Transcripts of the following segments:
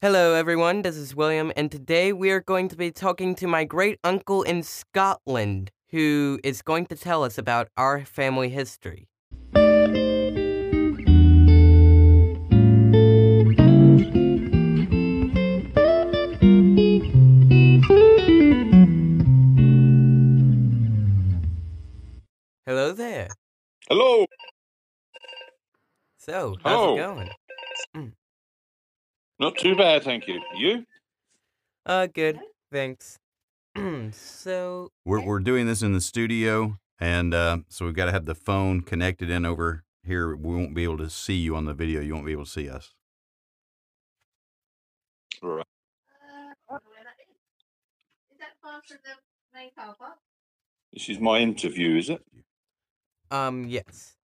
Hello, everyone. This is William, and today we are going to be talking to my great uncle in Scotland, who is going to tell us about our family history. Hello there. Hello. So, how's Oh. it going? Mm. Not too bad, thank you. You? Uh, good. Thanks. so, We're we're doing this in the studio, and uh, so we've got to have the phone connected in over here. We won't be able to see you on the video. You won't be able to see us. Right. Is that far from the main car park? This is my interview, is it? um, yes.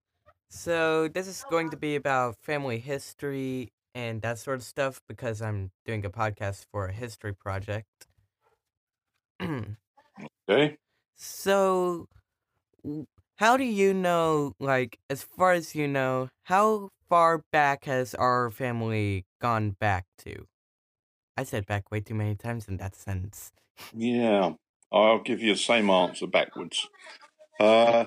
So, this is going to be about family history and that sort of stuff because I'm doing a podcast for a history project. Okay. so, how do you know, like, as far as you know, how far back has our family gone back to? I said back way too many times in that sentence. Yeah. I'll give you the same answer backwards. Uh,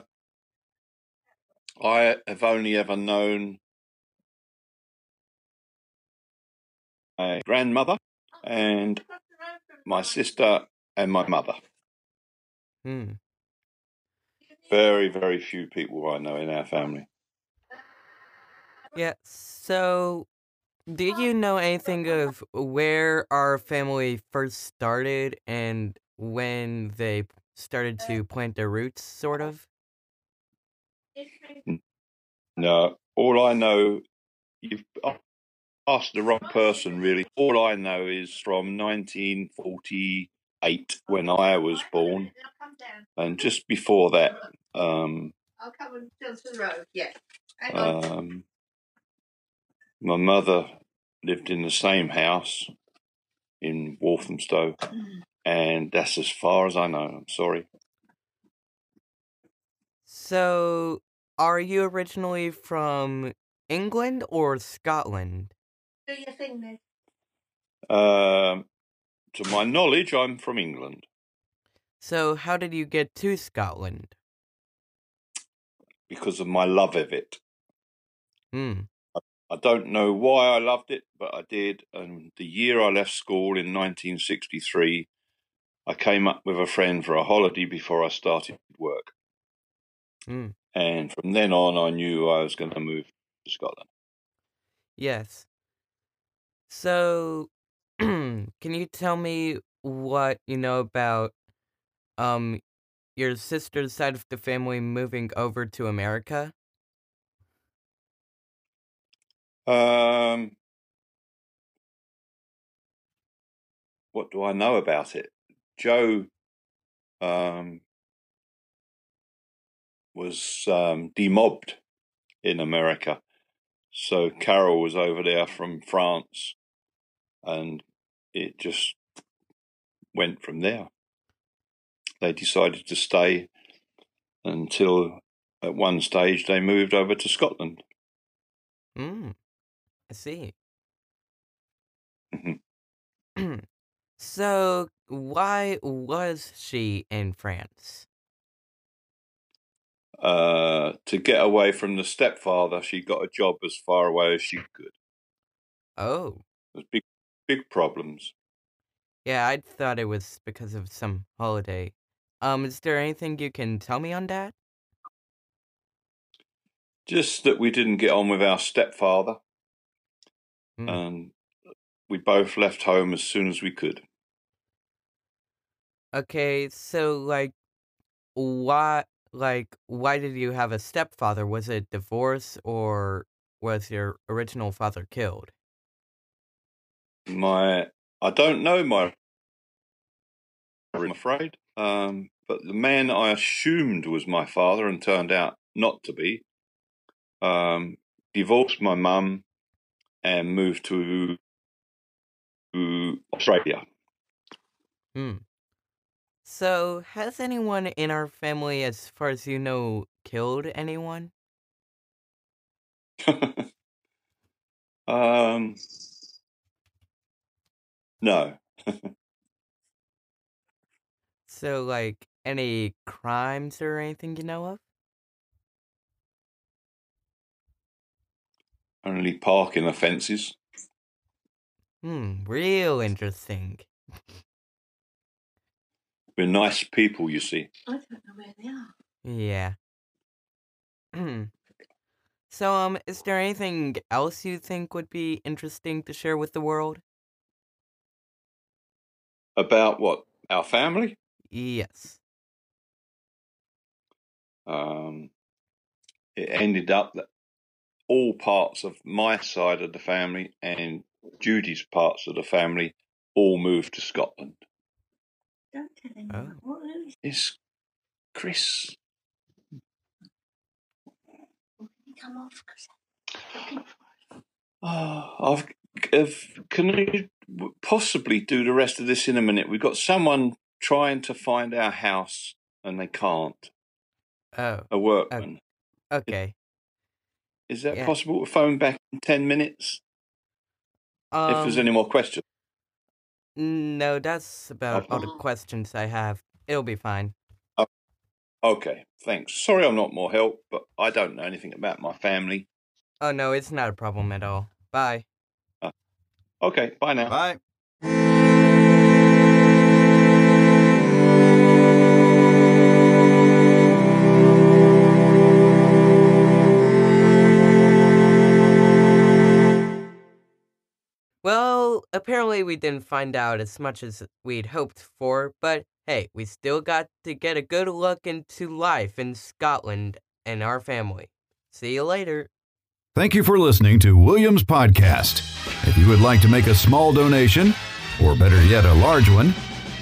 I have only ever known my grandmother and Across the road from my sister and my mother. Hmm. Very, very few people I know in our family. Yeah, so do you know anything of where our family first started and when they started to plant their roots, sort of? No, all I know, you've asked the wrong person, really. All I know is from 1948 when I was born, and just before that, um, I'll come on Johnson Road. Yeah. Um, my mother lived in the same house in Walthamstow, and that's as far as I know. I'm sorry. So, are you originally from England or Scotland? Do your thing then. Um, to my knowledge, I'm from England. So, how did you get to Scotland? because of my love of it. Hmm. I don't know why I loved it, but I did. And the year I left school in 1963, I came up with a friend for a holiday before I started work. Hmm. And from then on, I knew I was going to move to Scotland. Yes. So, can you tell me what you know about um your sister's side of the family moving over to America? Um, what do I know about it? Joe um, was um, demobbed in America. So Carol was over there from France, and it just went from there. They decided to stay until at one stage they moved over to Scotland. Hmm. I see. Mhm. so, why was she in France? Uh, to get away from the stepfather, she got a job as far away as she could. Oh, There's big, big problems. yeah, I thought it was because of some holiday. Um, is there anything you can tell me on that? Just that we didn't get on with our stepfather, Hmm. and we both left home as soon as we could. Okay, so like why like why did you have a stepfather? Was it divorce or was your original father killed? My, I don't know my, I'm afraid. Um, but the man I assumed was my father and turned out not to be, um, divorced my mum and moved to, to Australia. Hmm. So, has anyone in our family, as far as you know, killed anyone? um, No. So, like, any crimes or anything you know of? Only parking offences. Hmm, real interesting. We're nice people, you see. I don't know where they are. Yeah. Hmm. so, um, is there anything else you think would be interesting to share with the world? About what? Our family? Yes. Um, it ended up that all parts of my side of the family and Judy's parts of the family all moved to Scotland. Don't tell anyone. What who is It's Chris. Will he come off? 'Cause I'm looking for Oh, I've, if, can we possibly do the rest of this in a minute? We've got someone trying to find our house and they can't. Oh, A workman. okay. Is that yeah. possible to phone back in 10 minutes? Um, if there's any more questions. No, that's about all the uh-huh. questions I have. It'll be fine. Oh, okay, thanks. Sorry I'm not more help, but I don't know anything about my family. Oh, no, it's not a problem at all. Bye. Uh, okay, bye now. Bye. Well, apparently we didn't find out as much as we'd hoped for, but hey, we still got to get a good look into life in Scotland and our family. See you later. Thank you for listening to Williams Podcast. If you would like to make a small donation, or better yet, a large one,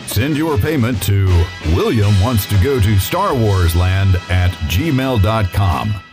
send your payment to William wants to go to Star Wars land at gmail.com.